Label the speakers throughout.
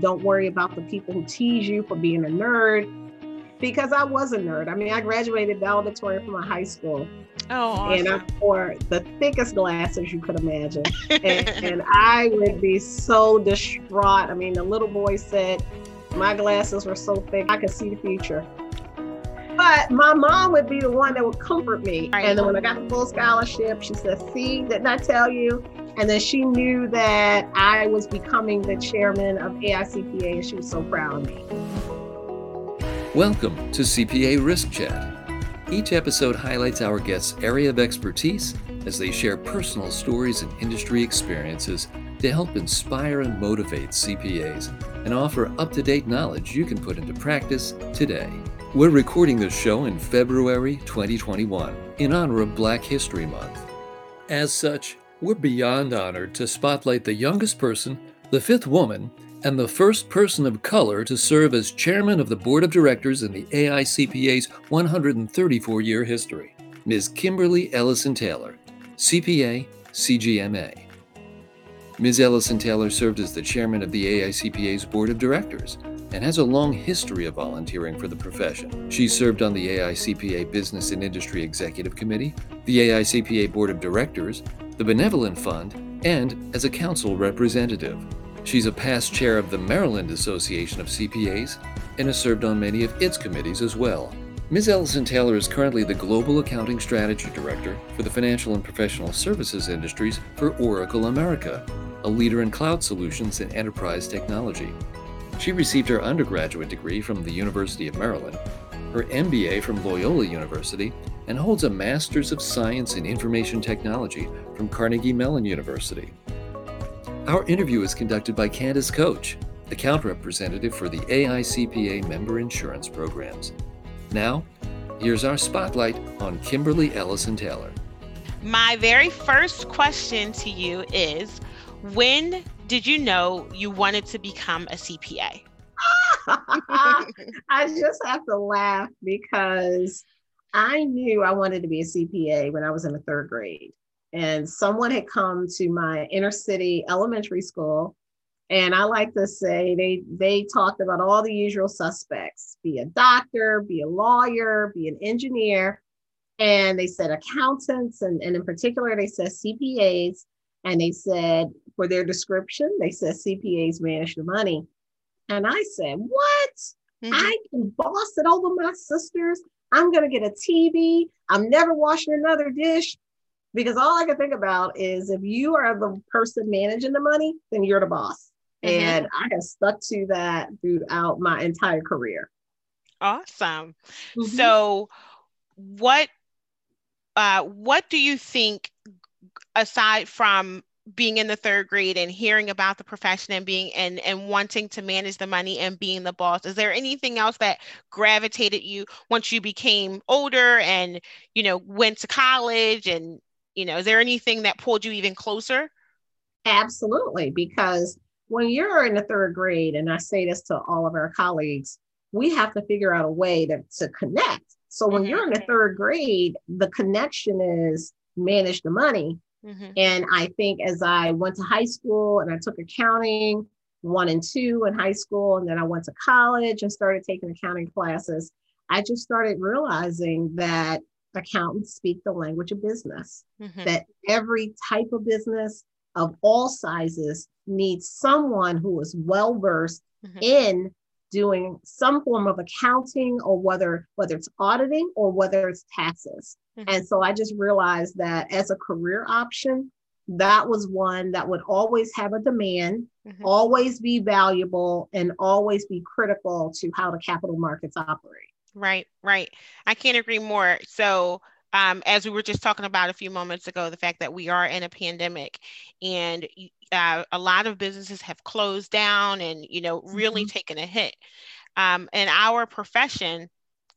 Speaker 1: Don't worry about the people who tease you for being a nerd because I was a nerd. I mean, I graduated valedictorian from my high school.
Speaker 2: Oh, awesome.
Speaker 1: And I wore the thickest glasses you could imagine. and, and I would be so distraught. I mean, the little boy said my glasses were so thick I could see the future. But my mom would be the one that would comfort me. Right. And then when I got the full scholarship, she said, See, didn't I tell you? And then she knew that I was becoming the chairman of AICPA, and she was so proud of me.
Speaker 3: Welcome to CPA Risk Chat. Each episode highlights our guests' area of expertise as they share personal stories and industry experiences to help inspire and motivate CPAs and offer up to date knowledge you can put into practice today. We're recording this show in February 2021 in honor of Black History Month. As such, we're beyond honored to spotlight the youngest person, the fifth woman, and the first person of color to serve as chairman of the board of directors in the AICPA's 134 year history, Ms. Kimberly Ellison Taylor, CPA, CGMA. Ms. Ellison Taylor served as the chairman of the AICPA's board of directors and has a long history of volunteering for the profession. She served on the AICPA Business and Industry Executive Committee, the AICPA Board of Directors, the Benevolent Fund, and as a council representative. She's a past chair of the Maryland Association of CPAs and has served on many of its committees as well. Ms. Ellison Taylor is currently the Global Accounting Strategy Director for the financial and professional services industries for Oracle America, a leader in cloud solutions and enterprise technology. She received her undergraduate degree from the University of Maryland, her MBA from Loyola University, and holds a Master's of Science in Information Technology from Carnegie Mellon University. Our interview is conducted by Candace Coach, account representative for the AICPA member insurance programs. Now, here's our spotlight on Kimberly Ellison Taylor.
Speaker 2: My very first question to you is When did you know you wanted to become a CPA?
Speaker 1: I just have to laugh because I knew I wanted to be a CPA when I was in the third grade. And someone had come to my inner city elementary school. And I like to say they they talked about all the usual suspects, be a doctor, be a lawyer, be an engineer. And they said accountants, and, and in particular, they said CPAs. And they said for their description, they said CPAs manage the money. And I said, What? Mm-hmm. I can boss it over my sisters. I'm going to get a TV. I'm never washing another dish because all I can think about is if you are the person managing the money, then you're the boss. Mm-hmm. And I have stuck to that throughout my entire career.
Speaker 2: Awesome. Mm-hmm. So, what uh, what do you think aside from being in the third grade and hearing about the profession and being and and wanting to manage the money and being the boss is there anything else that gravitated you once you became older and you know went to college and you know is there anything that pulled you even closer
Speaker 1: absolutely because when you're in the third grade and i say this to all of our colleagues we have to figure out a way to, to connect so when mm-hmm. you're in the third grade the connection is manage the money Mm-hmm. And I think as I went to high school and I took accounting one and two in high school, and then I went to college and started taking accounting classes, I just started realizing that accountants speak the language of business, mm-hmm. that every type of business of all sizes needs someone who is well versed mm-hmm. in doing some form of accounting or whether whether it's auditing or whether it's taxes mm-hmm. and so i just realized that as a career option that was one that would always have a demand mm-hmm. always be valuable and always be critical to how the capital markets operate
Speaker 2: right right i can't agree more so um, as we were just talking about a few moments ago, the fact that we are in a pandemic and uh, a lot of businesses have closed down and, you know, really mm-hmm. taken a hit. Um, and our profession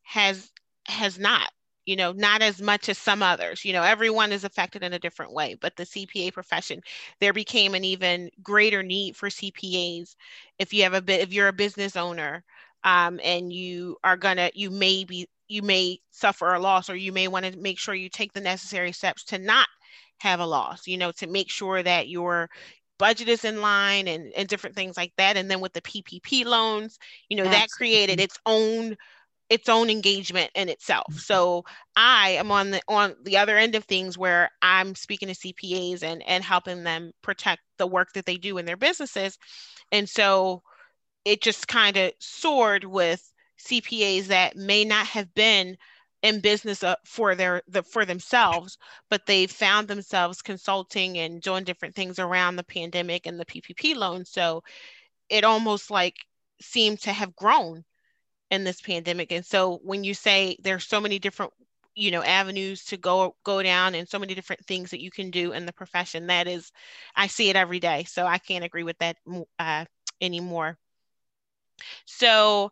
Speaker 2: has has not you know not as much as some others you know everyone is affected in a different way but the cpa profession there became an even greater need for cpas if you have a bit if you're a business owner um, and you are gonna you may be you may suffer a loss or you may want to make sure you take the necessary steps to not have a loss you know to make sure that your budget is in line and, and different things like that. And then with the PPP loans, you know, Absolutely. that created its own its own engagement in itself. Mm-hmm. So I am on the on the other end of things where I'm speaking to CPAs and and helping them protect the work that they do in their businesses. And so it just kind of soared with CPAs that may not have been in business uh, for their the for themselves but they found themselves consulting and doing different things around the pandemic and the ppp loan. So it almost like seemed to have grown in this pandemic. And so when you say there's so many different you know avenues to go go down and so many different things that you can do in the profession that is i see it every day. So i can't agree with that uh, anymore. So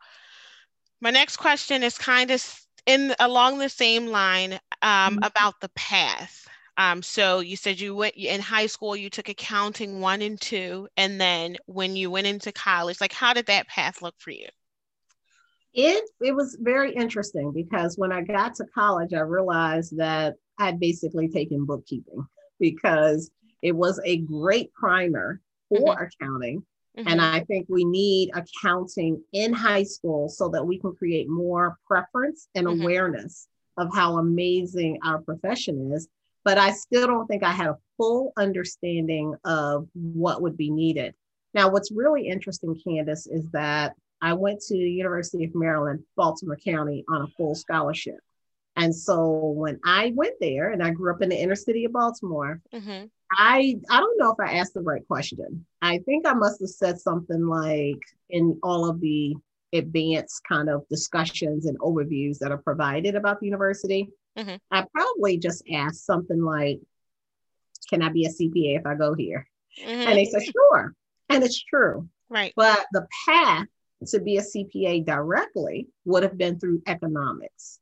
Speaker 2: my next question is kind of in along the same line um, mm-hmm. about the path. Um, so you said you went in high school, you took accounting one and two, and then when you went into college, like how did that path look for you?
Speaker 1: It it was very interesting because when I got to college, I realized that I'd basically taken bookkeeping because it was a great primer for mm-hmm. accounting Mm-hmm. And I think we need accounting in high school so that we can create more preference and mm-hmm. awareness of how amazing our profession is. But I still don't think I had a full understanding of what would be needed. Now, what's really interesting, Candace, is that I went to the University of Maryland, Baltimore County on a full scholarship. And so when I went there, and I grew up in the inner city of Baltimore, mm-hmm. I I don't know if I asked the right question. I think I must have said something like in all of the advanced kind of discussions and overviews that are provided about the university. Mm-hmm. I probably just asked something like, "Can I be a CPA if I go here?" Mm-hmm. And they said, "Sure," and it's true.
Speaker 2: Right.
Speaker 1: But the path to be a CPA directly would have been through economics.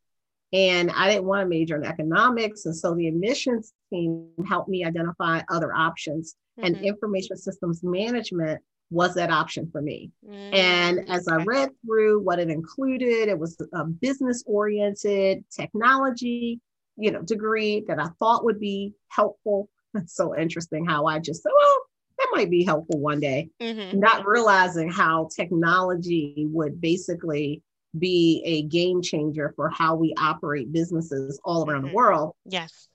Speaker 1: And I didn't want to major in economics. And so the admissions team helped me identify other options. Mm-hmm. And information systems management was that option for me. Mm-hmm. And as I read through what it included, it was a business oriented technology, you know, degree that I thought would be helpful. It's so interesting how I just said, well, that might be helpful one day, mm-hmm. not realizing how technology would basically be a game changer for how we operate businesses all around mm-hmm. the world.
Speaker 2: Yes.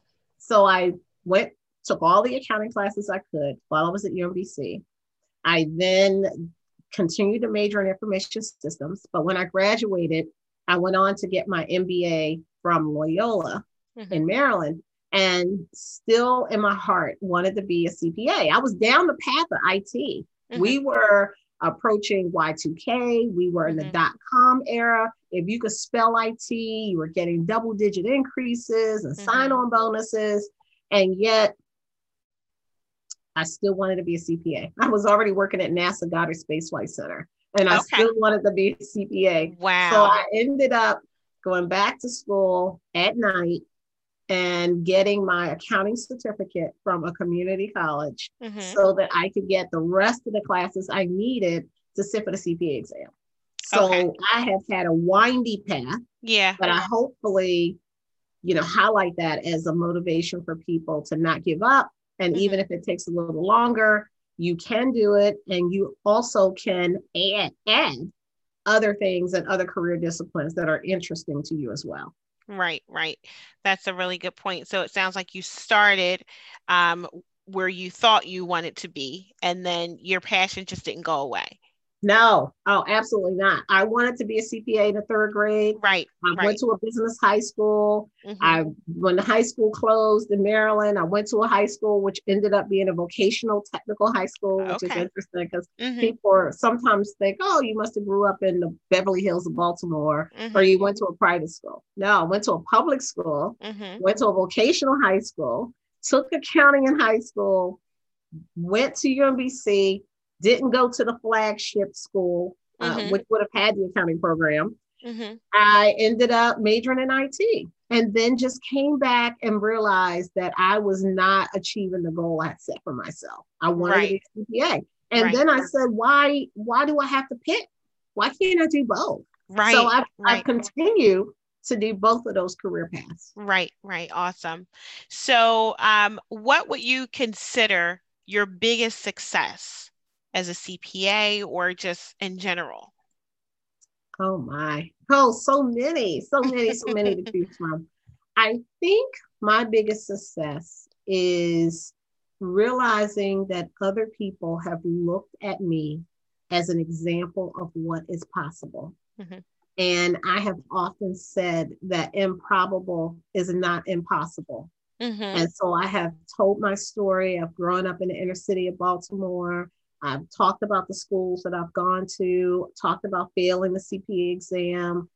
Speaker 1: So I went, took all the accounting classes I could while I was at UMBC. I then continued to major in information systems. But when I graduated, I went on to get my MBA from Loyola mm-hmm. in Maryland and still in my heart wanted to be a CPA. I was down the path of IT. Mm-hmm. We were approaching Y2K. We were in the mm-hmm. dot com era. If you could spell IT, you were getting double digit increases and mm-hmm. sign on bonuses. And yet, I still wanted to be a CPA. I was already working at NASA Goddard Space Flight Center, and I okay. still wanted to be a CPA.
Speaker 2: Wow.
Speaker 1: So I ended up going back to school at night and getting my accounting certificate from a community college mm-hmm. so that I could get the rest of the classes I needed to sit for the CPA exam. So okay. I have had a windy path.
Speaker 2: Yeah.
Speaker 1: But I hopefully, you know, highlight that as a motivation for people to not give up. And mm-hmm. even if it takes a little longer, you can do it. And you also can add, add other things and other career disciplines that are interesting to you as well.
Speaker 2: Right, right. That's a really good point. So it sounds like you started um, where you thought you wanted to be, and then your passion just didn't go away.
Speaker 1: No, oh, absolutely not. I wanted to be a CPA in the third grade.
Speaker 2: Right.
Speaker 1: I
Speaker 2: right.
Speaker 1: went to a business high school. Mm-hmm. I when the high school closed in Maryland, I went to a high school which ended up being a vocational technical high school, which okay. is interesting because mm-hmm. people sometimes think, oh, you must have grew up in the Beverly Hills of Baltimore, mm-hmm. or you went to a private school. No, I went to a public school, mm-hmm. went to a vocational high school, took accounting in high school, went to UMBC didn't go to the flagship school, uh, mm-hmm. which would have had the accounting program. Mm-hmm. I ended up majoring in IT and then just came back and realized that I was not achieving the goal I had set for myself. I wanted right. to be a CPA. And right. then I said, why, why do I have to pick? Why can't I do both?
Speaker 2: Right.
Speaker 1: So I've, right. I've continued to do both of those career paths.
Speaker 2: Right, right. Awesome. So um, what would you consider your biggest success as a CPA or just in general?
Speaker 1: Oh my. Oh, so many, so many, so many to choose from. I think my biggest success is realizing that other people have looked at me as an example of what is possible. Mm-hmm. And I have often said that improbable is not impossible. Mm-hmm. And so I have told my story of growing up in the inner city of Baltimore. I've talked about the schools that I've gone to, talked about failing the CPA exam,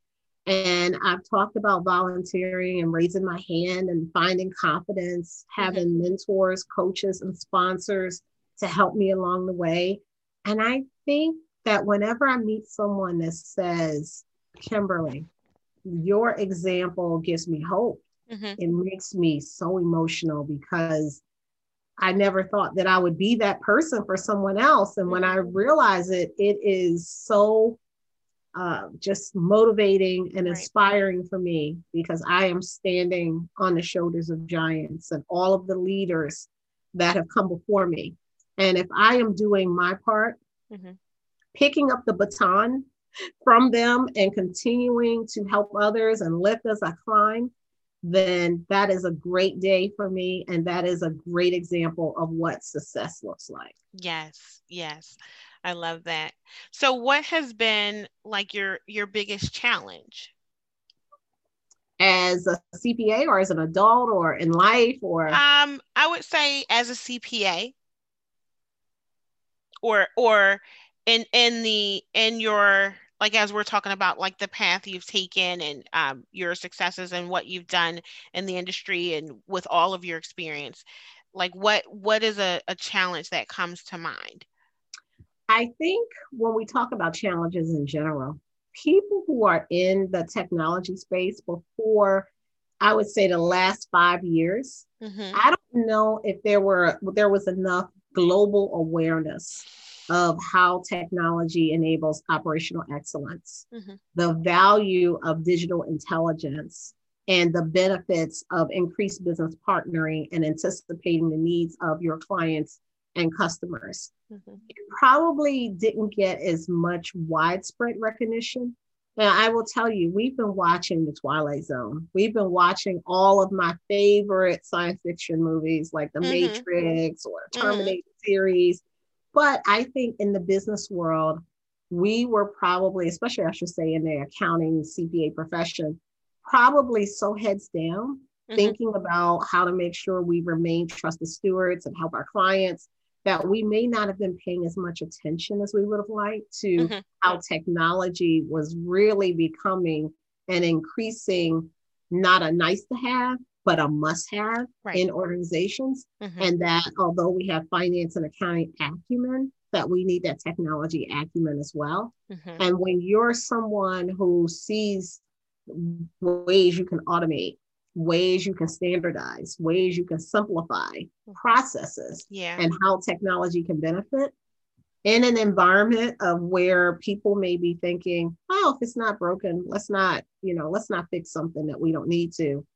Speaker 1: and I've talked about volunteering and raising my hand and finding confidence, mm-hmm. having mm-hmm. mentors, coaches, and sponsors to help me along the way. And I think that whenever I meet someone that says, Kimberly, your example gives me hope. Mm-hmm. It makes me so emotional because I never thought that I would be that person for someone else. And when I mm-hmm. realize it, it is so uh, just motivating and inspiring right. for me because I am standing on the shoulders of giants and all of the leaders that have come before me. And if I am doing my part, mm-hmm. picking up the baton from them and continuing to help others and lift as I climb, then that is a great day for me. And that is a great example of what success looks like.
Speaker 2: Yes, yes. I love that. So what has been like your your biggest challenge?
Speaker 1: As a CPA or as an adult or in life or
Speaker 2: um I would say as a CPA or or in in the in your like as we're talking about like the path you've taken and um, your successes and what you've done in the industry and with all of your experience like what what is a, a challenge that comes to mind
Speaker 1: I think when we talk about challenges in general, people who are in the technology space before, I would say the last five years, mm-hmm. I don't know if there were there was enough global awareness of how technology enables operational excellence, mm-hmm. the value of digital intelligence, and the benefits of increased business partnering and anticipating the needs of your clients and customers. Mm-hmm. It probably didn't get as much widespread recognition. Now, I will tell you, we've been watching The Twilight Zone. We've been watching all of my favorite science fiction movies like The mm-hmm. Matrix or mm-hmm. Terminator mm-hmm. series. But I think in the business world, we were probably, especially I should say in the accounting CPA profession, probably so heads down, mm-hmm. thinking about how to make sure we remain trusted stewards and help our clients that we may not have been paying as much attention as we would have liked to mm-hmm. how technology was really becoming an increasing, not a nice to have, but a must have right. in organizations. Mm-hmm. And that although we have finance and accounting acumen, that we need that technology acumen as well. Mm-hmm. And when you're someone who sees ways you can automate, ways you can standardize, ways you can simplify mm-hmm. processes,
Speaker 2: yeah.
Speaker 1: and how technology can benefit in an environment of where people may be thinking, oh, if it's not broken, let's not, you know, let's not fix something that we don't need to.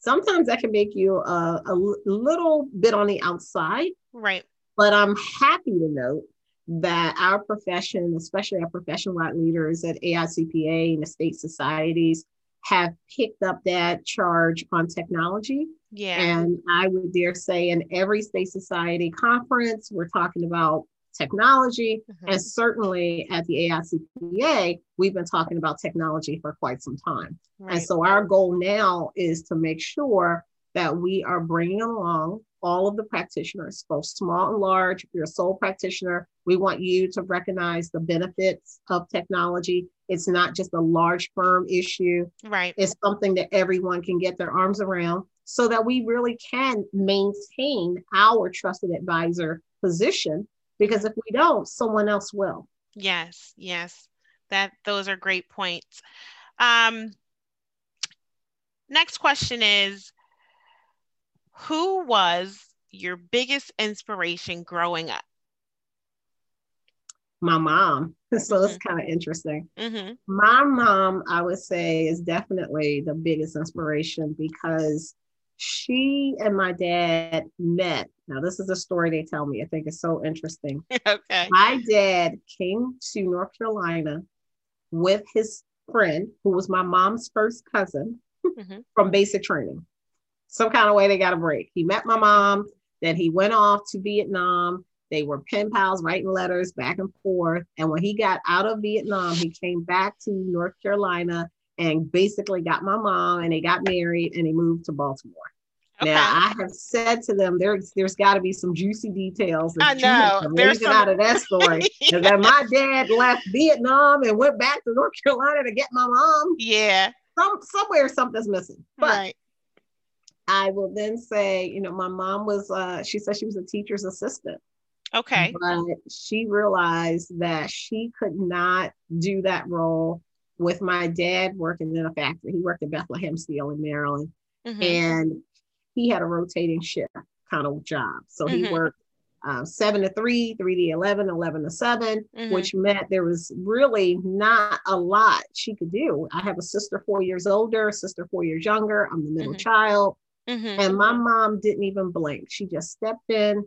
Speaker 1: Sometimes that can make you uh, a, a little bit on the outside.
Speaker 2: Right.
Speaker 1: But I'm happy to note that our profession, especially our profession-wide leaders at AICPA and the state societies, have picked up that charge on technology.
Speaker 2: Yeah.
Speaker 1: And I would dare say in every state society conference, we're talking about technology. Mm-hmm. And certainly at the AICPA, we've been talking about technology for quite some time. Right. And so our goal now is to make sure that we are bringing along all of the practitioners, both small and large. If you're a sole practitioner, we want you to recognize the benefits of technology. It's not just a large firm issue.
Speaker 2: Right.
Speaker 1: It's something that everyone can get their arms around so that we really can maintain our trusted advisor position because if we don't, someone else will.
Speaker 2: Yes, yes. That those are great points. Um next question is who was your biggest inspiration growing up?
Speaker 1: My mom. So it's mm-hmm. kind of interesting. Mm-hmm. My mom, I would say, is definitely the biggest inspiration because she and my dad met. Now, this is a story they tell me. I think it's so interesting.
Speaker 2: okay.
Speaker 1: My dad came to North Carolina with his friend, who was my mom's first cousin mm-hmm. from basic training. Some kind of way they got a break. He met my mom, then he went off to Vietnam. They were pen pals, writing letters back and forth. And when he got out of Vietnam, he came back to North Carolina and basically got my mom and they got married and they moved to Baltimore. Okay. Now I have said to them there's there's got to be some juicy details.
Speaker 2: I know
Speaker 1: there's some... out of that story. yeah. that my dad left Vietnam and went back to North Carolina to get my mom.
Speaker 2: Yeah,
Speaker 1: some somewhere something's missing. But right. I will then say, you know, my mom was. uh She said she was a teacher's assistant.
Speaker 2: Okay.
Speaker 1: But she realized that she could not do that role with my dad working in a factory. He worked at Bethlehem Steel in Maryland. Mm-hmm. And he had a rotating shift kind of job. So mm-hmm. he worked uh, seven to three, three to 11, 11 to 7 mm-hmm. which meant there was really not a lot she could do. I have a sister four years older, sister four years younger. I'm the middle mm-hmm. child. Mm-hmm. And my mom didn't even blink. She just stepped in,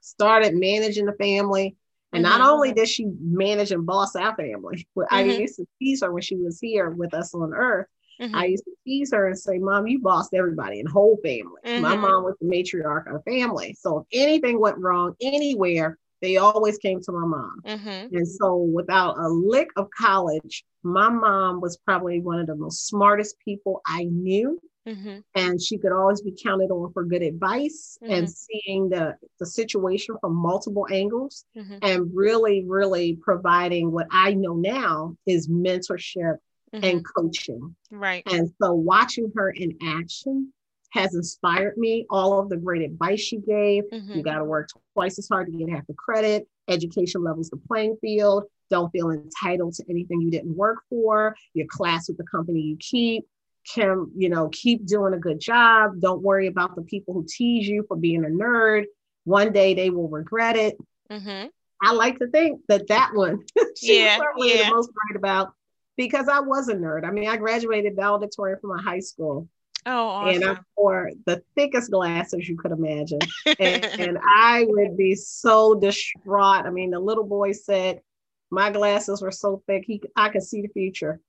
Speaker 1: started managing the family. And not mm-hmm. only did she manage and boss our family, I mm-hmm. used to tease her when she was here with us on earth Mm-hmm. I used to tease her and say, Mom, you bossed everybody and whole family. Mm-hmm. My mom was the matriarch of the family. So if anything went wrong anywhere, they always came to my mom. Mm-hmm. And so without a lick of college, my mom was probably one of the most smartest people I knew. Mm-hmm. And she could always be counted on for good advice and mm-hmm. seeing the, the situation from multiple angles mm-hmm. and really, really providing what I know now is mentorship mm-hmm. and coaching.
Speaker 2: Right.
Speaker 1: And so watching her in action has inspired me. All of the great advice she gave. Mm-hmm. You got to work twice as hard to get half the credit. Education levels the playing field. Don't feel entitled to anything you didn't work for. Your class with the company you keep. Can you know keep doing a good job? Don't worry about the people who tease you for being a nerd. One day they will regret it. Mm-hmm. I like to think that that one she yeah, was yeah. the most right about because I was a nerd. I mean, I graduated valedictorian from a high school.
Speaker 2: Oh, awesome.
Speaker 1: And I wore the thickest glasses you could imagine. and, and I would be so distraught. I mean, the little boy said my glasses were so thick, he I could see the future.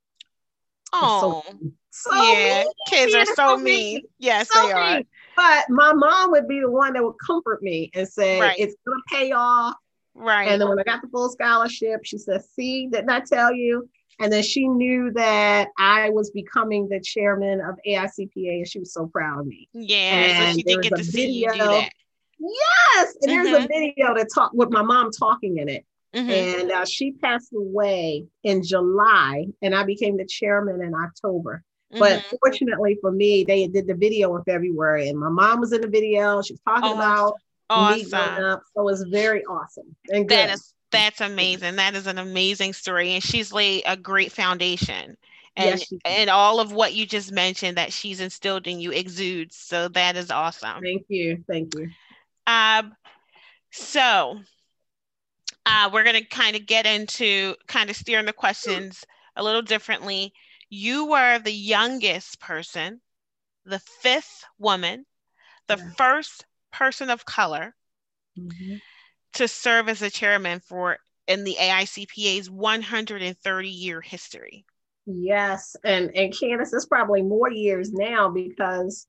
Speaker 2: Oh, so, so yeah, mean. kids are so, so mean. mean. Yes, so they are. Mean.
Speaker 1: But my mom would be the one that would comfort me and say, right. "It's gonna pay off."
Speaker 2: Right.
Speaker 1: And then when I got the full scholarship, she said, "See, didn't I tell you?" And then she knew that I was becoming the chairman of AICPA, and she was so proud of me.
Speaker 2: Yeah, and so she did get to see you do that.
Speaker 1: Yes, and mm-hmm. there's a mm-hmm. video to talk with my mom talking in it. Mm-hmm. And uh, she passed away in July, and I became the chairman in October. Mm-hmm. But fortunately for me, they did the video in February, and my mom was in the video. She was talking oh, about awesome. me up, so it was very awesome and good.
Speaker 2: That is that's amazing. That is an amazing story. And she's laid a great foundation. And yes, and all of what you just mentioned that she's instilled in you exudes. So that is awesome.
Speaker 1: Thank you. Thank you.
Speaker 2: Um, so uh, we're gonna kind of get into kind of steering the questions a little differently. You were the youngest person, the fifth woman, the yeah. first person of color. Mm-hmm to serve as a chairman for in the AICPA's 130 year history.
Speaker 1: Yes, and and Candace, it's probably more years now because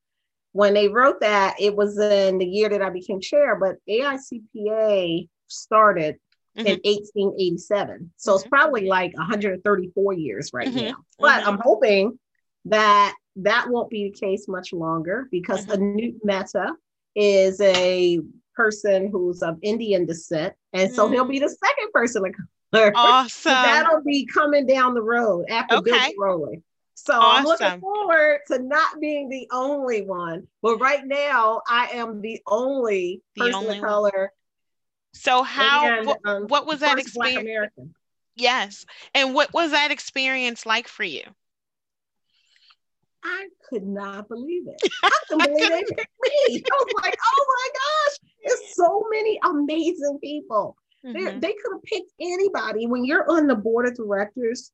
Speaker 1: when they wrote that, it was in the year that I became chair, but AICPA started mm-hmm. in 1887. So mm-hmm. it's probably like 134 years right mm-hmm. now. But I'm mm-hmm. hoping that that won't be the case much longer because mm-hmm. Anut Mehta is a person who's of Indian descent. And so mm. he'll be the second person to
Speaker 2: come. Awesome.
Speaker 1: that'll be coming down the road after okay. Bill Rowley. So awesome. I'm looking forward to not being the only one. But right now, I am the only the person only of color. One.
Speaker 2: So how? And, what, um, what was that experience? Yes. And what was that experience like for you?
Speaker 1: I could not believe it. I couldn't believe they picked me. I was like, oh my gosh, there's so many amazing people. Mm-hmm. They, they could have picked anybody. When you're on the board of directors,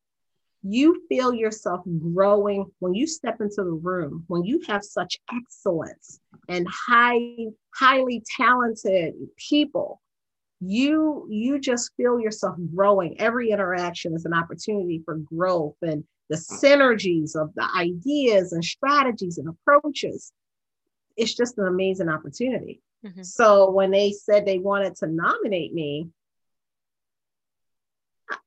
Speaker 1: you feel yourself growing when you step into the room, when you have such excellence and high, highly talented people, you you just feel yourself growing. Every interaction is an opportunity for growth and the synergies of the ideas and strategies and approaches. It's just an amazing opportunity. Mm-hmm. So when they said they wanted to nominate me,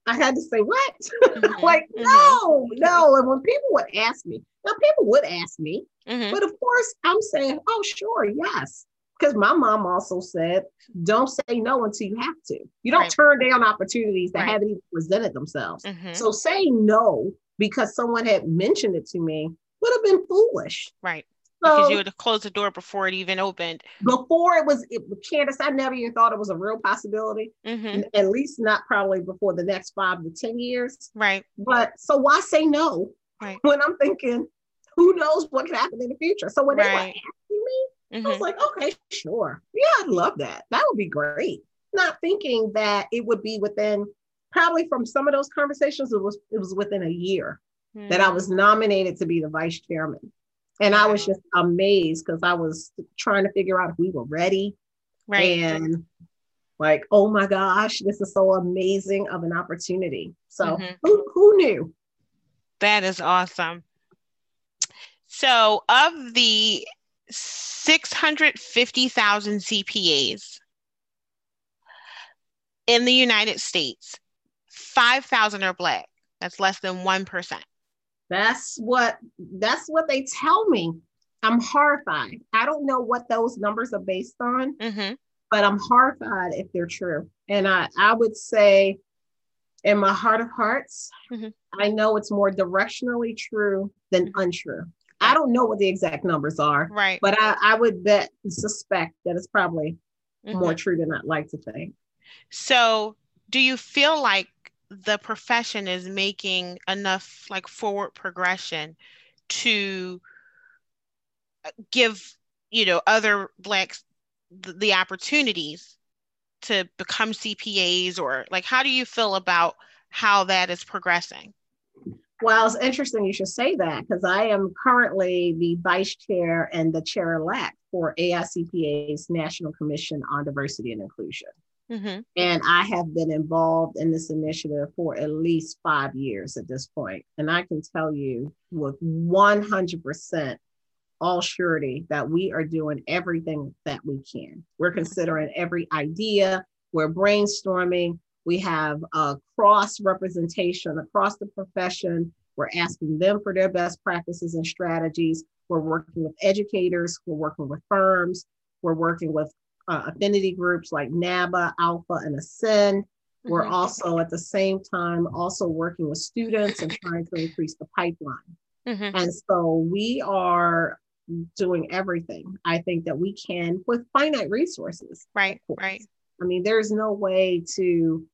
Speaker 1: I had to say, what? Mm-hmm. like, mm-hmm. no, no. And when people would ask me, now people would ask me, mm-hmm. but of course I'm saying, oh, sure, yes. Because my mom also said, don't say no until you have to. You don't right. turn down opportunities that right. haven't even presented themselves. Mm-hmm. So saying no because someone had mentioned it to me would have been foolish.
Speaker 2: Right. So, because you would close the door before it even opened.
Speaker 1: Before it was, it, Candace, I never even thought it was a real possibility. Mm-hmm. At least not probably before the next five to 10 years.
Speaker 2: Right.
Speaker 1: But so why say no right. when I'm thinking, who knows what could happen in the future? So when right. they were asking me, mm-hmm. I was mm-hmm. like, okay, sure. Yeah, I'd love that. That would be great. Not thinking that it would be within probably from some of those conversations, it was it was within a year mm-hmm. that I was nominated to be the vice chairman. And I was just amazed because I was trying to figure out if we were ready. Right. And like, oh my gosh, this is so amazing of an opportunity. So mm-hmm. who, who knew?
Speaker 2: That is awesome. So of the 650,000 CPAs in the United States, 5,000 are Black. That's less than 1%.
Speaker 1: That's what that's what they tell me. I'm horrified. I don't know what those numbers are based on, mm-hmm. but I'm horrified if they're true. And I, I would say, in my heart of hearts, mm-hmm. I know it's more directionally true than untrue. I don't know what the exact numbers are,
Speaker 2: right?
Speaker 1: But I, I would bet suspect that it's probably mm-hmm. more true than I'd like to think.
Speaker 2: So, do you feel like the profession is making enough like forward progression to uh, give you know other blacks the, the opportunities to become CPAs or like how do you feel about how that is progressing?
Speaker 1: Well, it's interesting you should say that because I am currently the vice chair and the chair elect for AICPA's National Commission on Diversity and Inclusion. Mm-hmm. And I have been involved in this initiative for at least five years at this point. And I can tell you with 100% all surety that we are doing everything that we can. We're mm-hmm. considering every idea, we're brainstorming, we have a cross representation across the profession. We're asking them for their best practices and strategies. We're working with educators, we're working with firms, we're working with uh, affinity groups like NABA, ALPFA, and Ascend. We're mm-hmm. also at the same time also working with students and trying to increase the pipeline. Mm-hmm. And so we are doing everything I think that we can with finite resources.
Speaker 2: Right, right.
Speaker 1: I mean, there's no way to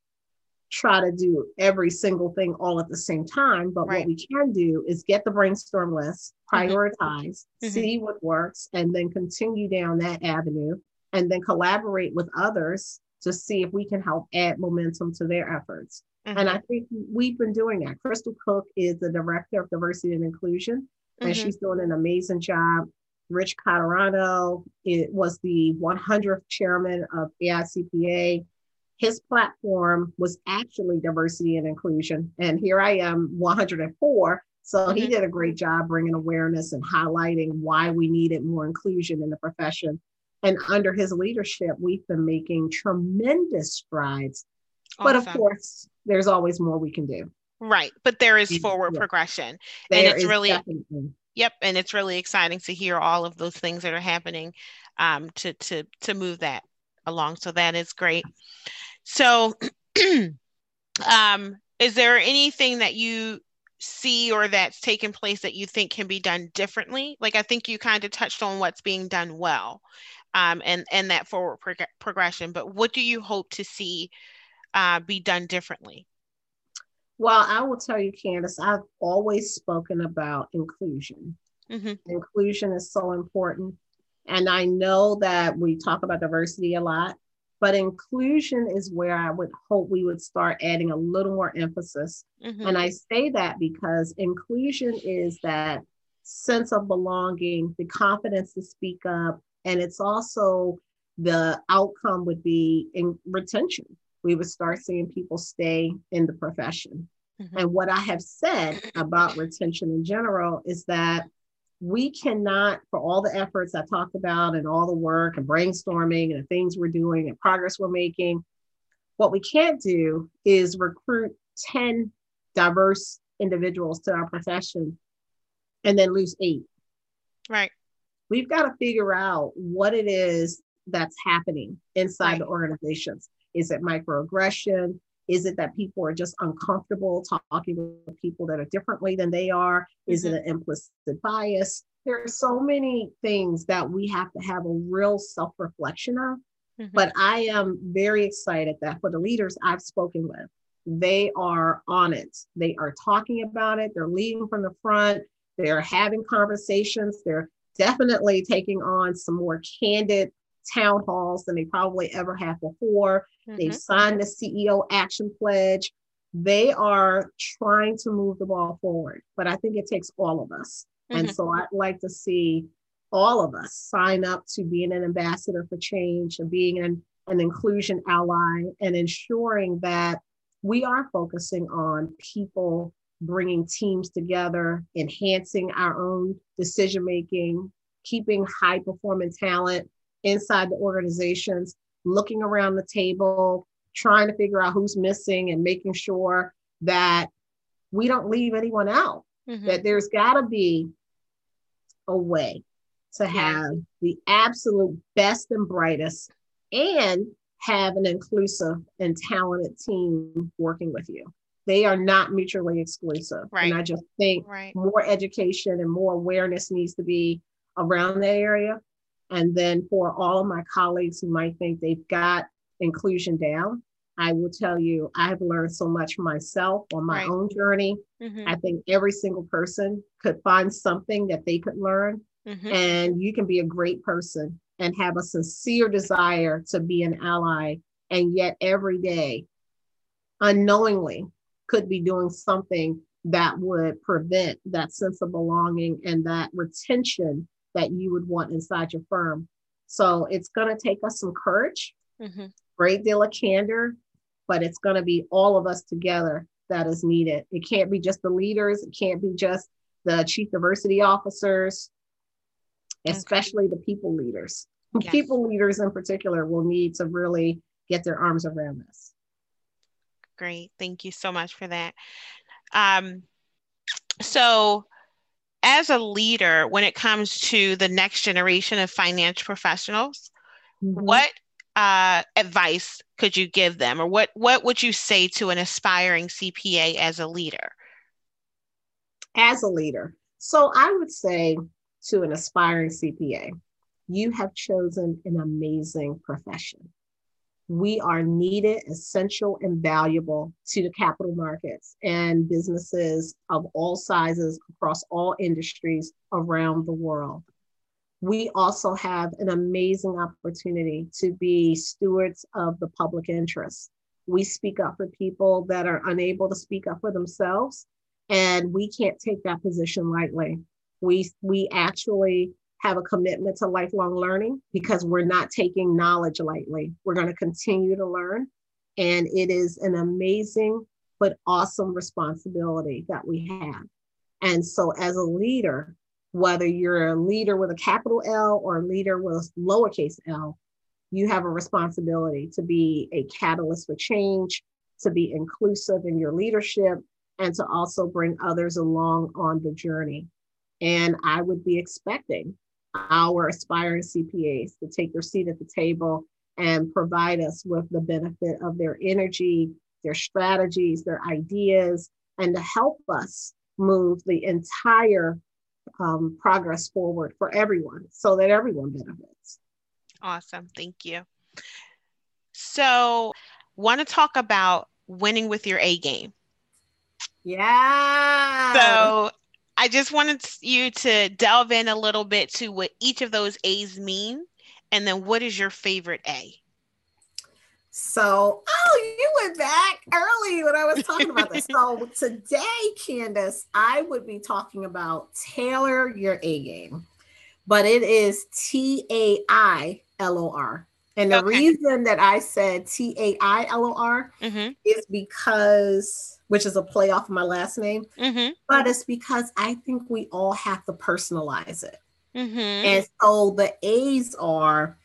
Speaker 1: try to do every single thing all at the same time. But right. what we can do is get the brainstorm list, mm-hmm. prioritize, mm-hmm. see what works, and then continue down that avenue and then collaborate with others to see if we can help add momentum to their efforts. Mm-hmm. And I think we've been doing that. Crystal Cook is the director of diversity and inclusion, and mm-hmm. she's doing an amazing job. Rich Caturano it was the 100th chairman of AICPA. His platform was actually diversity and inclusion. And here I am, 104. So mm-hmm. he did a great job bringing awareness and highlighting why we needed more inclusion in the profession and under his leadership, we've been making tremendous strides. Awesome. But of course, there's always more we can do.
Speaker 2: Right. But there is forward yeah. progression. There and it's really, definitely. yep. And it's really exciting to hear all of those things that are happening um, to, to, to move that along. So that is great. So, um, is there anything that you see or that's taken place that you think can be done differently? Like I think you kind of touched on what's being done well um, and and that forward prog- progression. But what do you hope to see uh, be done differently?
Speaker 1: Well, I will tell you, Candace, I've always spoken about inclusion. Mm-hmm. Inclusion is so important. And I know that we talk about diversity a lot, But inclusion is where I would hope we would start adding a little more emphasis. Mm-hmm. And I say that because inclusion is that sense of belonging, the confidence to speak up, and it's also the outcome would be in retention. We would start seeing people stay in the profession. Mm-hmm. And what I have said about retention in general is that we cannot, for all the efforts I talked about and all the work and brainstorming and the things we're doing and progress we're making, what we can't do is recruit 10 diverse individuals to our profession and then lose eight.
Speaker 2: Right.
Speaker 1: We've got to figure out what it is that's happening inside right. the organizations. Is it microaggression? Is it that people are just uncomfortable talking with people that are differently than they are? Mm-hmm. Is it mm-hmm. an implicit bias? There are so many things that we have to have a real self reflection of. Mm-hmm. But I am very excited that for the leaders I've spoken with, they are on it. They are talking about it. They're leading from the front. They're having conversations. They're definitely taking on some more candid town halls than they probably ever have before. Mm-hmm. They've signed the CEO action pledge. They are trying to move the ball forward, but I think it takes all of us. Mm-hmm. And so I'd like to see all of us sign up to being an ambassador for change and being an, an inclusion ally and ensuring that we are focusing on people bringing teams together, enhancing our own decision making, keeping high performing talent inside the organizations, looking around the table, trying to figure out who's missing and making sure that we don't leave anyone out. Mm-hmm. That there's got to be a way to have the absolute best and brightest and have an inclusive and talented team working with you. They are not mutually exclusive. Right. And I just think right. more education and more awareness needs to be around that area. And then for all of my colleagues who might think they've got inclusion down, I will tell you, I've learned so much myself on my right. own journey. Mm-hmm. I think every single person could find something that they could learn. Mm-hmm. And you can be a great person and have a sincere desire to be an ally. And yet, every day, unknowingly, could be doing something that would prevent that sense of belonging and that retention that you would want inside your firm. So it's going to take us some courage, mm-hmm. great deal of candor, but it's going to be all of us together that is needed. It can't be just the leaders, it can't be just the chief diversity officers, especially okay. the people leaders. Yes. People leaders in particular will need to really get their arms around this.
Speaker 2: Great. Thank you so much for that. Um, so, as a leader, when it comes to the next generation of financial professionals, mm-hmm. what uh, advice could you give them, or what what would you say to an aspiring CPA as a leader?
Speaker 1: As a leader, so I would say to an aspiring CPA, you have chosen an amazing profession we are needed, essential, and valuable to the capital markets and businesses of all sizes across all industries around the world. We also have an amazing opportunity to be stewards of the public interest. We speak up for people that are unable to speak up for themselves, and we can't take that position lightly. We, we actually have a commitment to lifelong learning because we're not taking knowledge lightly. We're going to continue to learn. And it is an amazing but awesome responsibility that we have. And so, as a leader, whether you're a leader with a capital L or a leader with lowercase l, you have a responsibility to be a catalyst for change, to be inclusive in your leadership, and to also bring others along on the journey. And I would be expecting our aspiring CPAs to take their seat at the table and provide us with the benefit of their energy, their strategies, their ideas, and to help us move the entire um, progress forward for everyone so that everyone benefits.
Speaker 2: Awesome. Thank you. So, want to talk about winning with your A game.
Speaker 1: Yeah.
Speaker 2: So, I just wanted you to delve in a little bit to what each of those A's mean, and then what is your favorite A?
Speaker 1: So, oh, you went back early when I was talking about this. So, today, Candace, I would be talking about tailor your A game, but it is T A I L O R. And the okay. reason that I said T A I L O R mm-hmm. is because, which is a play off of my last name, mm-hmm. but it's because I think we all have to personalize it. Mm-hmm. And so the A's are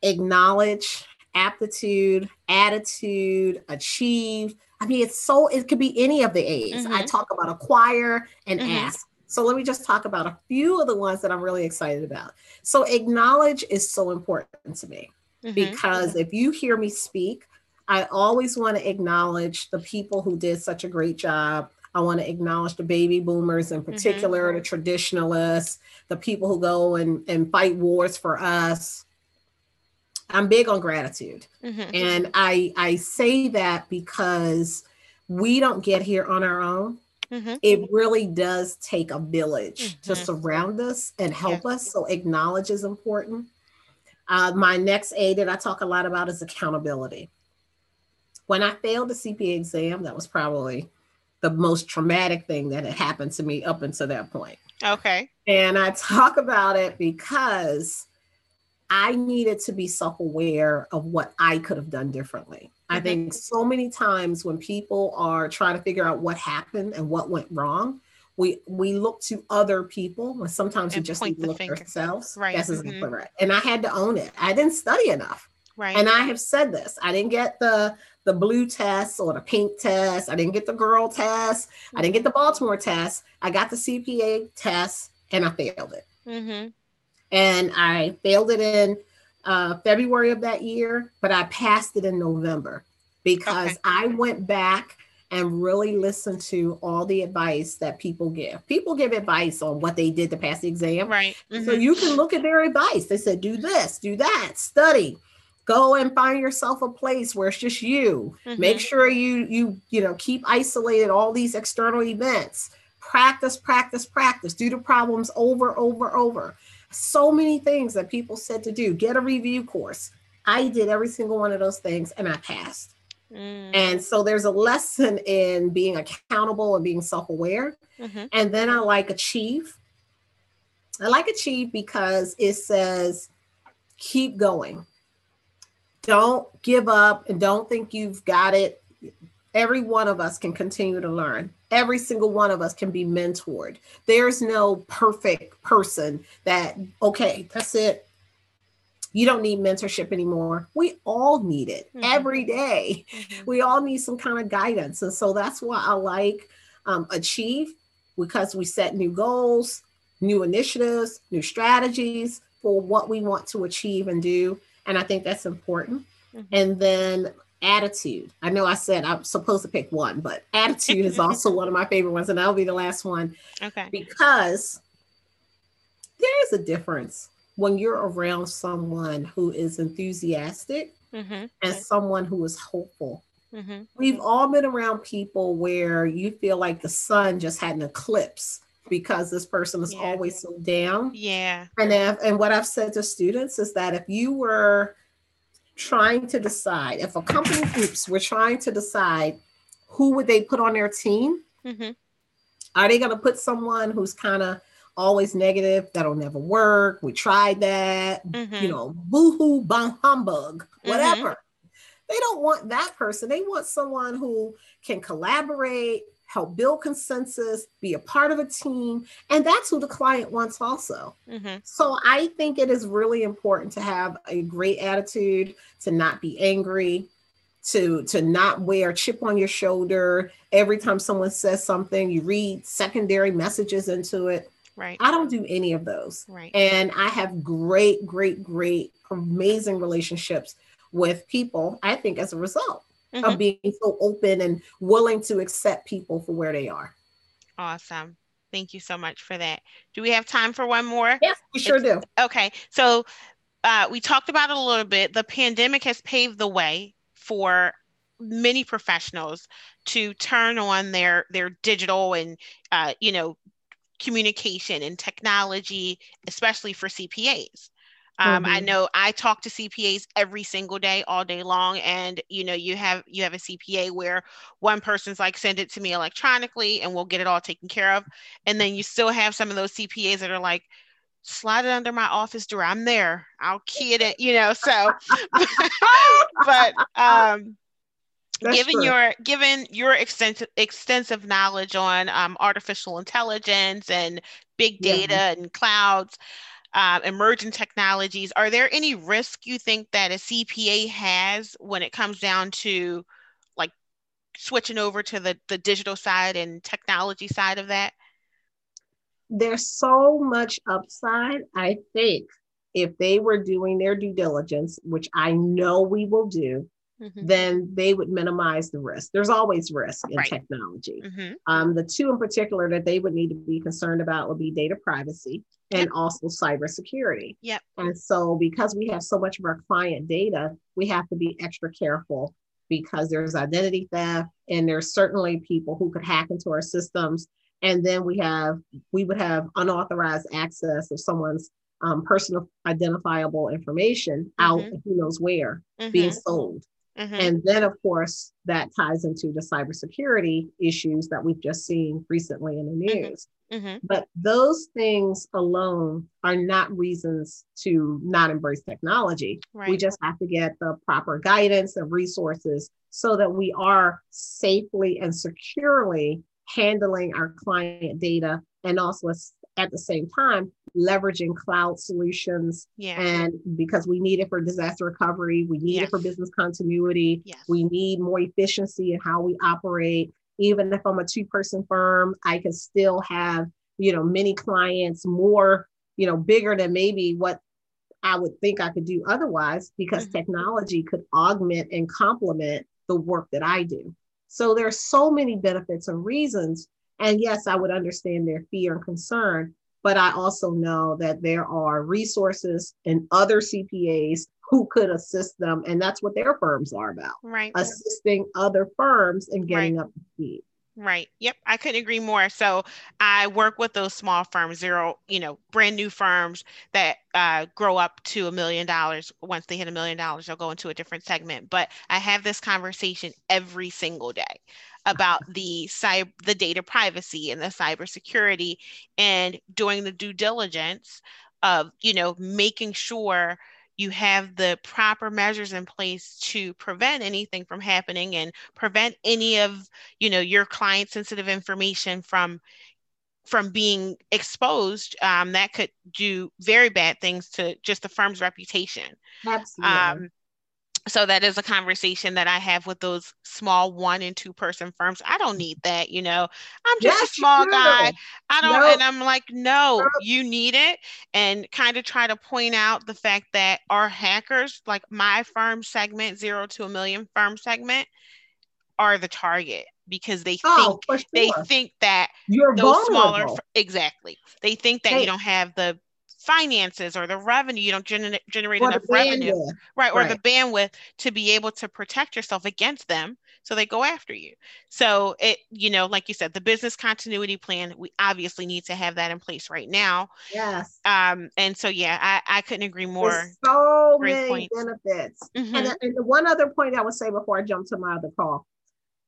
Speaker 1: acknowledge, aptitude, attitude, achieve. I mean, it's so, it could be any of the A's. I mm-hmm. talk about acquire and mm-hmm. ask. So let me just talk about a few of the ones that I'm really excited about. So acknowledge is so important to me mm-hmm. because if you hear me speak, I always want to acknowledge the people who did such a great job. I want to acknowledge the baby boomers in particular, mm-hmm. the traditionalists, the people who go and, and fight wars for us. I'm big on gratitude. Mm-hmm. And I I say that because we don't get here on our own. Mm-hmm. It really does take a village to mm-hmm. surround us and help yeah. us. So acknowledge is important. Uh, my next A that I talk a lot about is accountability. When I failed the CPA exam, that was probably the most traumatic thing that had happened to me up until that point.
Speaker 2: Okay.
Speaker 1: And I talk about it because I needed to be self aware of what I could have done differently. Mm-hmm. I think so many times when people are trying to figure out what happened and what went wrong, we we look to other people and sometimes and we just need to look ourselves. Right. That's mm-hmm. right. And I had to own it. I didn't study enough.
Speaker 2: Right.
Speaker 1: And I have said this. I didn't get the the blue test or the pink test. I didn't get the girl test. Mm-hmm. I didn't get the Baltimore test. I got the CPA test and I failed it. Mm-hmm. And I failed it in uh, February of that year, but I passed it in November because okay. I went back and really listened to all the advice that people give. People give advice on what they did to pass the exam.
Speaker 2: Right.
Speaker 1: Mm-hmm. So you can look at their advice. They said, do this, do that, study go and find yourself a place where it's just you. Mm-hmm. make sure you you you know keep isolated all these external events. Practice practice practice. Do the problems over over over. So many things that people said to do. Get a review course. I did every single one of those things and i passed. Mm. and so there's a lesson in being accountable and being self-aware. Mm-hmm. and then i like achieve. I like achieve because it says keep going don't give up and don't think you've got it. Every one of us can continue to learn. Every single one of us can be mentored. There's no perfect person that, okay, that's it. You don't need mentorship anymore. We all need it mm-hmm. every day. Mm-hmm. We all need some kind of guidance. And so that's why I like um, Achieve because we set new goals, new initiatives, new strategies for what we want to achieve and do. And I think that's important. Mm-hmm. And then attitude. I know I said I'm supposed to pick one, but attitude is also one of my favorite ones, and that'll be the last one.
Speaker 2: Okay.
Speaker 1: Because there is a difference when you're around someone who is enthusiastic mm-hmm. and someone who is hopeful. Mm-hmm. We've all been around people where you feel like the sun just had an eclipse because this person is yeah. always so down.
Speaker 2: Yeah.
Speaker 1: And if, and what I've said to students is that if you were trying to decide, if a company groups were trying to decide who would they put on their team, mm-hmm. are they going to put someone who's kind of always negative, that'll never work, we tried that, mm-hmm. you know, boo-hoo, bum humbug, mm-hmm. whatever. Mm-hmm. They don't want that person. They want someone who can collaborate, help build consensus, be a part of a team. And that's who the client wants also. Mm-hmm. So I think it is really important to have a great attitude, to not be angry, to to not wear a chip on your shoulder every time someone says something you read secondary messages into it
Speaker 2: right
Speaker 1: i don't do any of those
Speaker 2: right
Speaker 1: and i have great great great amazing relationships with people i think as a result mm-hmm. of being so open and willing to accept people for where they are.
Speaker 2: Awesome. Thank you so much for that. Do we have time for one more?
Speaker 1: Yes, we sure it's, do.
Speaker 2: Okay. So uh, we talked about it a little bit. The pandemic has paved the way for many professionals to turn on their their digital and uh, you know communication and technology, especially for CPAs. Um, mm-hmm. I know I talk to CPAs every single day, all day long, and you know, you have you have a CPA where one person's like, send it to me electronically, and we'll get it all taken care of, and then you still have some of those CPAs that are like, slide it under my office door. I'm there. I'll key it in, you know. So, but um, That's given true. your given your extensive extensive knowledge on um, artificial intelligence and big data yeah. and clouds, uh, emerging technologies, are there any risk you think that a CPA has when it comes down to like switching over to the the digital side and technology side of that?
Speaker 1: there's so much upside. I think if they were doing their due diligence, which I know we will do, mm-hmm. then they would minimize the risk. There's always risk in right. technology. Mm-hmm. Um, the two in particular that they would need to be concerned about would be data privacy and yep. also cybersecurity.
Speaker 2: Yep.
Speaker 1: And so, because we have so much of our client data, we have to be extra careful because there's identity theft and there's certainly people who could hack into our systems and then we have we would have unauthorized access of someone's um, personal identifiable information out mm-hmm. who knows where mm-hmm. being sold mm-hmm. and then of course that ties into the cybersecurity issues that we've just seen recently in the mm-hmm. news mm-hmm. but those things alone are not reasons to not embrace technology right. we just have to get the proper guidance and resources so that we are safely and securely handling our client data and also at the same time leveraging cloud solutions yeah. and because we need it for disaster recovery we need yes. it for business continuity yes. we need more efficiency in how we operate even if i'm a two person firm i can still have you know many clients more you know bigger than maybe what i would think i could do otherwise because mm-hmm. technology could augment and complement the work that i do so there are so many benefits and reasons. And yes, I would understand their fear and concern, but I also know that there are resources and other CPAs who could assist them. And that's what their firms are about.
Speaker 2: Right.
Speaker 1: Assisting other firms in getting right. up to speed.
Speaker 2: Right. Yep. I couldn't agree more. So I work with those small firms, zero, you know, brand new firms that uh, grow up to a million dollars. Once they hit a million dollars, they'll go into a different segment. But I have this conversation every single day about the cyber, the data privacy and the cybersecurity and doing the due diligence of, you know, making sure you have the proper measures in place to prevent anything from happening and prevent any of you know your client sensitive information from from being exposed um, that could do very bad things to just the firm's reputation
Speaker 1: Absolutely. Um,
Speaker 2: so that is a conversation that I have with those small one and two person firms. I don't need that, you know. I'm just yes, a small guy. I don't and I'm like, no, you need it. And kind of try to point out the fact that our hackers, like my firm segment, zero to a million firm segment, are the target because they oh, think sure. they think that
Speaker 1: You're
Speaker 2: those vulnerable. smaller exactly. They think that hey. you don't have the finances or the revenue you don't gener- generate or enough revenue. right or right. the bandwidth to be able to protect yourself against them so they go after you. So it you know like you said the business continuity plan we obviously need to have that in place right now.
Speaker 1: Yes.
Speaker 2: Um and so yeah i, I couldn't agree more.
Speaker 1: There's so Great many points. benefits. Mm-hmm. and, and the one other point i would say before i jump to my other call.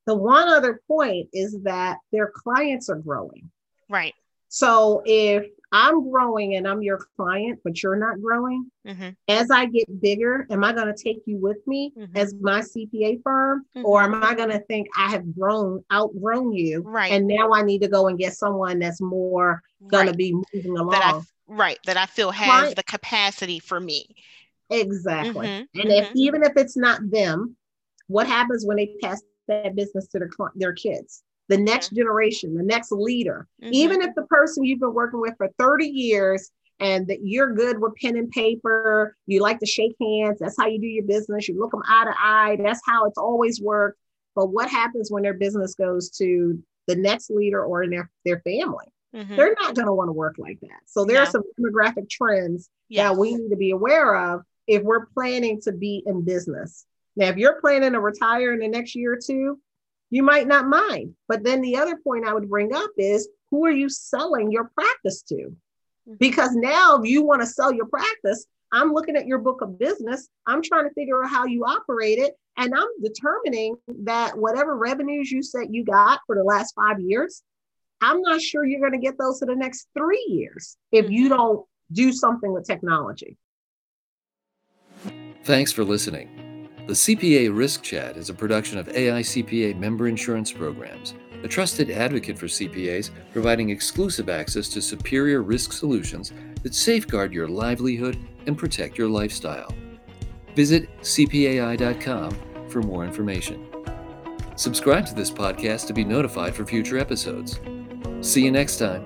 Speaker 1: The one other point is that their clients are growing.
Speaker 2: Right.
Speaker 1: So if I'm growing and I'm your client, but you're not growing, mm-hmm. as I get bigger, am I going to take you with me mm-hmm. as my CPA firm? Mm-hmm. Or am I going to think I have grown, outgrown you?
Speaker 2: Right.
Speaker 1: And now I need to go and get someone that's more going right. to be moving along.
Speaker 2: That I, right. That I feel has client. the capacity for me.
Speaker 1: Exactly. Mm-hmm. And if mm-hmm. even if it's not them, what happens when they pass that business to their, their kids? The next generation, the next leader. Mm-hmm. Even if the person you've been working with for 30 years and that you're good with pen and paper, you like to shake hands, that's how you do your business, you look them eye to eye, that's how it's always worked. But what happens when their business goes to the next leader or in their, their family? Mm-hmm. They're not going to want to work like that. So there no. are some demographic trends yes. that we need to be aware of if we're planning to be in business. Now, if you're planning to retire in the next year or two, you might not mind. But then the other point I would bring up is who are you selling your practice to? Mm-hmm. Because now if you want to sell your practice, I'm looking at your book of business. I'm trying to figure out how you operate it. And I'm determining that whatever revenues you said you got for the last five years, I'm not sure you're going to get those for the next three years if you mm-hmm. don't do something with technology.
Speaker 3: Thanks for listening. The CPA Risk Chat is a production of AICPA member insurance programs, a trusted advocate for CPAs providing exclusive access to superior risk solutions that safeguard your livelihood and protect your lifestyle. Visit cpai.com for more information. Subscribe to this podcast to be notified for future episodes. See you next time.